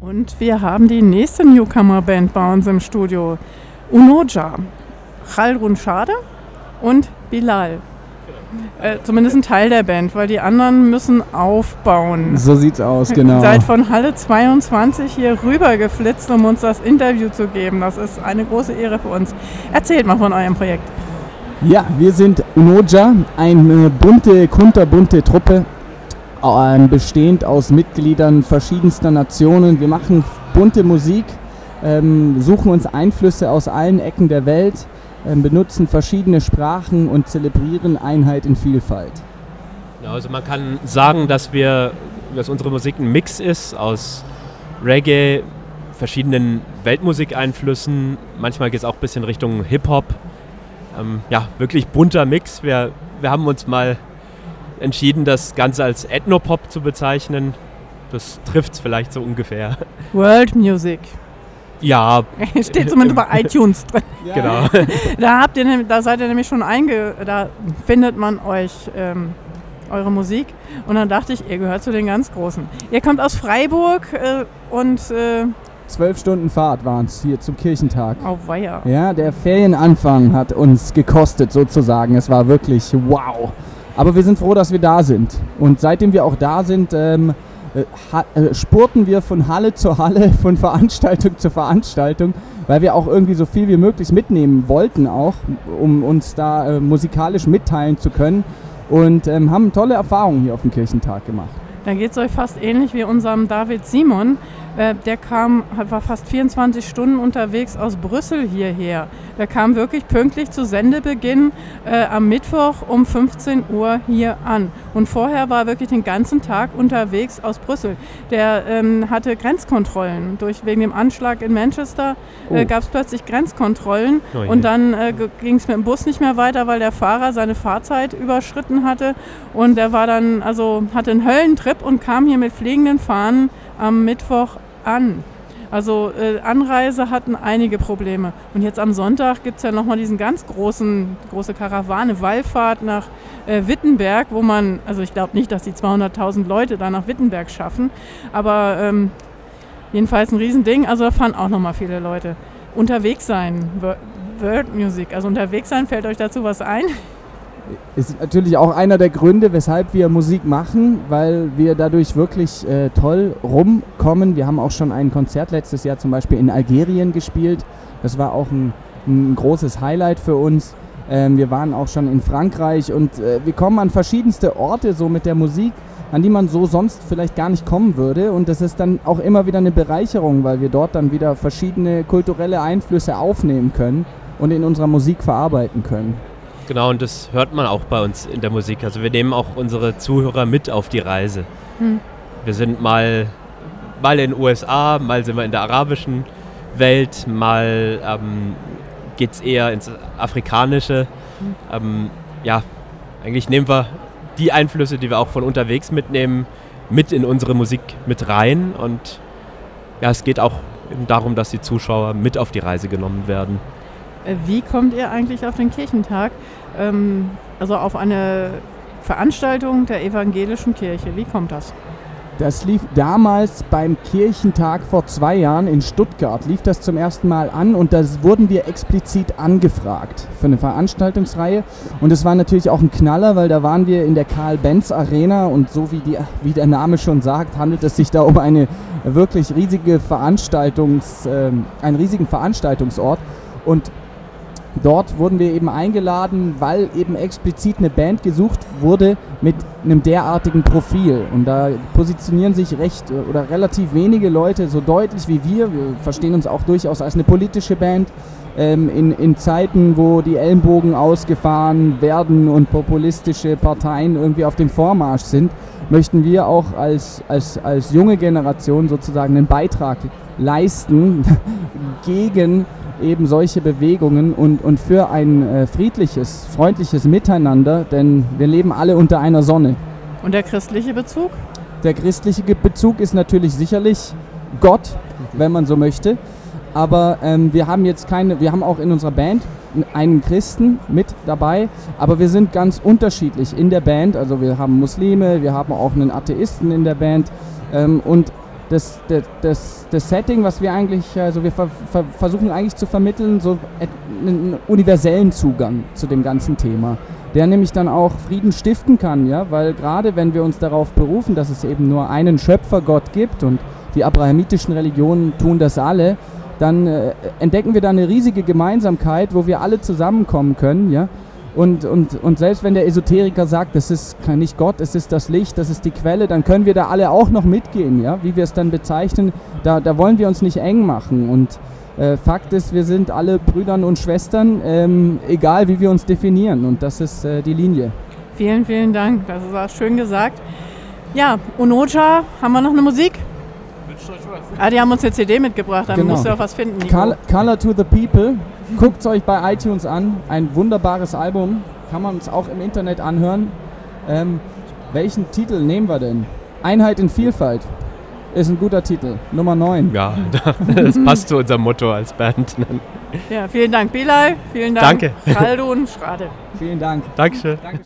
Und wir haben die nächste Newcomer-Band bei uns im Studio. Unoja, Khalrun Schade und Bilal. Äh, zumindest ein Teil der Band, weil die anderen müssen aufbauen. So sieht's aus, genau. Seid von Halle 22 hier rüber geflitzt, um uns das Interview zu geben. Das ist eine große Ehre für uns. Erzählt mal von eurem Projekt. Ja, wir sind Unoja, eine bunte, kunterbunte Truppe, bestehend aus Mitgliedern verschiedenster Nationen. Wir machen bunte Musik, ähm, suchen uns Einflüsse aus allen Ecken der Welt, ähm, benutzen verschiedene Sprachen und zelebrieren Einheit in Vielfalt. Ja, also man kann sagen, dass wir, dass unsere Musik ein Mix ist aus Reggae, verschiedenen Weltmusikeinflüssen. Manchmal geht es auch ein bisschen Richtung Hip-Hop. Ähm, ja, wirklich bunter Mix. Wir, wir haben uns mal entschieden, das Ganze als Ethnopop zu bezeichnen. Das trifft es vielleicht so ungefähr. World Music. Ja. Steht zumindest bei iTunes drin. Ja. Genau. Da, habt ihr, da seid ihr nämlich schon einge... Da findet man euch ähm, eure Musik. Und dann dachte ich, ihr gehört zu den ganz Großen. Ihr kommt aus Freiburg äh, und... Äh, Zwölf Stunden Fahrt waren es hier zum Kirchentag. Auf Weiher. Ja, der Ferienanfang hat uns gekostet sozusagen. Es war wirklich wow. Aber wir sind froh, dass wir da sind. Und seitdem wir auch da sind, ähm, äh, äh, spurten wir von Halle zu Halle, von Veranstaltung zu Veranstaltung, weil wir auch irgendwie so viel wie möglich mitnehmen wollten, auch um uns da äh, musikalisch mitteilen zu können. Und ähm, haben tolle Erfahrungen hier auf dem Kirchentag gemacht. Da geht es euch fast ähnlich wie unserem David Simon. Äh, der kam, war fast 24 Stunden unterwegs aus Brüssel hierher. Der kam wirklich pünktlich zu Sendebeginn äh, am Mittwoch um 15 Uhr hier an. Und vorher war er wirklich den ganzen Tag unterwegs aus Brüssel. Der ähm, hatte Grenzkontrollen. Durch, wegen dem Anschlag in Manchester äh, oh. gab es plötzlich Grenzkontrollen. Oh und dann äh, ging es mit dem Bus nicht mehr weiter, weil der Fahrer seine Fahrzeit überschritten hatte. Und er war dann, also hatte einen Höllentrip und kam hier mit fliegenden Fahnen am Mittwoch an. Also äh, Anreise hatten einige Probleme. Und jetzt am Sonntag gibt es ja nochmal diesen ganz großen, große Karawane, Wallfahrt nach äh, Wittenberg, wo man, also ich glaube nicht, dass die 200.000 Leute da nach Wittenberg schaffen, aber ähm, jedenfalls ein Riesending. Also da fahren auch nochmal viele Leute. Unterwegs sein, World Music, also unterwegs sein, fällt euch dazu was ein? Ist natürlich auch einer der Gründe, weshalb wir Musik machen, weil wir dadurch wirklich äh, toll rumkommen. Wir haben auch schon ein Konzert letztes Jahr zum Beispiel in Algerien gespielt. Das war auch ein, ein großes Highlight für uns. Ähm, wir waren auch schon in Frankreich und äh, wir kommen an verschiedenste Orte so mit der Musik, an die man so sonst vielleicht gar nicht kommen würde. Und das ist dann auch immer wieder eine Bereicherung, weil wir dort dann wieder verschiedene kulturelle Einflüsse aufnehmen können und in unserer Musik verarbeiten können. Genau, und das hört man auch bei uns in der Musik. Also wir nehmen auch unsere Zuhörer mit auf die Reise. Hm. Wir sind mal, mal in den USA, mal sind wir in der arabischen Welt, mal ähm, geht es eher ins Afrikanische. Hm. Ähm, ja, eigentlich nehmen wir die Einflüsse, die wir auch von unterwegs mitnehmen, mit in unsere Musik mit rein. Und ja, es geht auch darum, dass die Zuschauer mit auf die Reise genommen werden. Äh, wie kommt ihr eigentlich auf den Kirchentag? Ähm, also auf eine Veranstaltung der evangelischen Kirche. Wie kommt das? Das lief damals beim Kirchentag vor zwei Jahren in Stuttgart, lief das zum ersten Mal an und da wurden wir explizit angefragt für eine Veranstaltungsreihe. Und es war natürlich auch ein Knaller, weil da waren wir in der Karl-Benz Arena und so wie, die, wie der Name schon sagt, handelt es sich da um eine wirklich riesige Veranstaltungs, äh, einen riesigen Veranstaltungsort. Und dort wurden wir eben eingeladen, weil eben explizit eine Band gesucht wurde mit einem derartigen Profil. Und da positionieren sich recht äh, oder relativ wenige Leute so deutlich wie wir. Wir verstehen uns auch durchaus als eine politische Band. Ähm, in, in Zeiten, wo die Ellenbogen ausgefahren werden und populistische Parteien irgendwie auf dem Vormarsch sind, möchten wir auch als, als, als junge Generation sozusagen einen Beitrag leisten gegen eben solche Bewegungen und, und für ein äh, friedliches, freundliches Miteinander, denn wir leben alle unter einer Sonne. Und der christliche Bezug? Der christliche Bezug ist natürlich sicherlich Gott, wenn man so möchte. Aber ähm, wir haben jetzt keine, wir haben auch in unserer Band einen Christen mit dabei, aber wir sind ganz unterschiedlich in der Band. Also wir haben Muslime, wir haben auch einen Atheisten in der Band ähm, und das, das, das, Setting, was wir eigentlich, also wir ver, ver, versuchen eigentlich zu vermitteln, so einen universellen Zugang zu dem ganzen Thema, der nämlich dann auch Frieden stiften kann, ja, weil gerade wenn wir uns darauf berufen, dass es eben nur einen Schöpfergott gibt und die abrahamitischen Religionen tun das alle, dann äh, entdecken wir da eine riesige Gemeinsamkeit, wo wir alle zusammenkommen können, ja, und, und, und selbst wenn der Esoteriker sagt, das ist nicht Gott, es ist das Licht, das ist die Quelle, dann können wir da alle auch noch mitgehen, ja? wie wir es dann bezeichnen. Da, da wollen wir uns nicht eng machen. Und äh, Fakt ist, wir sind alle Brüdern und Schwestern, ähm, egal wie wir uns definieren. Und das ist äh, die Linie. Vielen, vielen Dank. Das ist auch schön gesagt. Ja, Unocha, haben wir noch eine Musik? Ah, die haben uns eine CD mitgebracht, dann genau. musst du auch was finden. Color, Color to the People Guckt es euch bei iTunes an. Ein wunderbares Album. Kann man uns auch im Internet anhören. Ähm, welchen Titel nehmen wir denn? Einheit in Vielfalt ist ein guter Titel. Nummer 9. Ja, das passt zu unserem Motto als Band. Ja, vielen Dank, Bilal. Vielen Dank, Danke. Und Schrade. Vielen Dank. Dankeschön. Danke.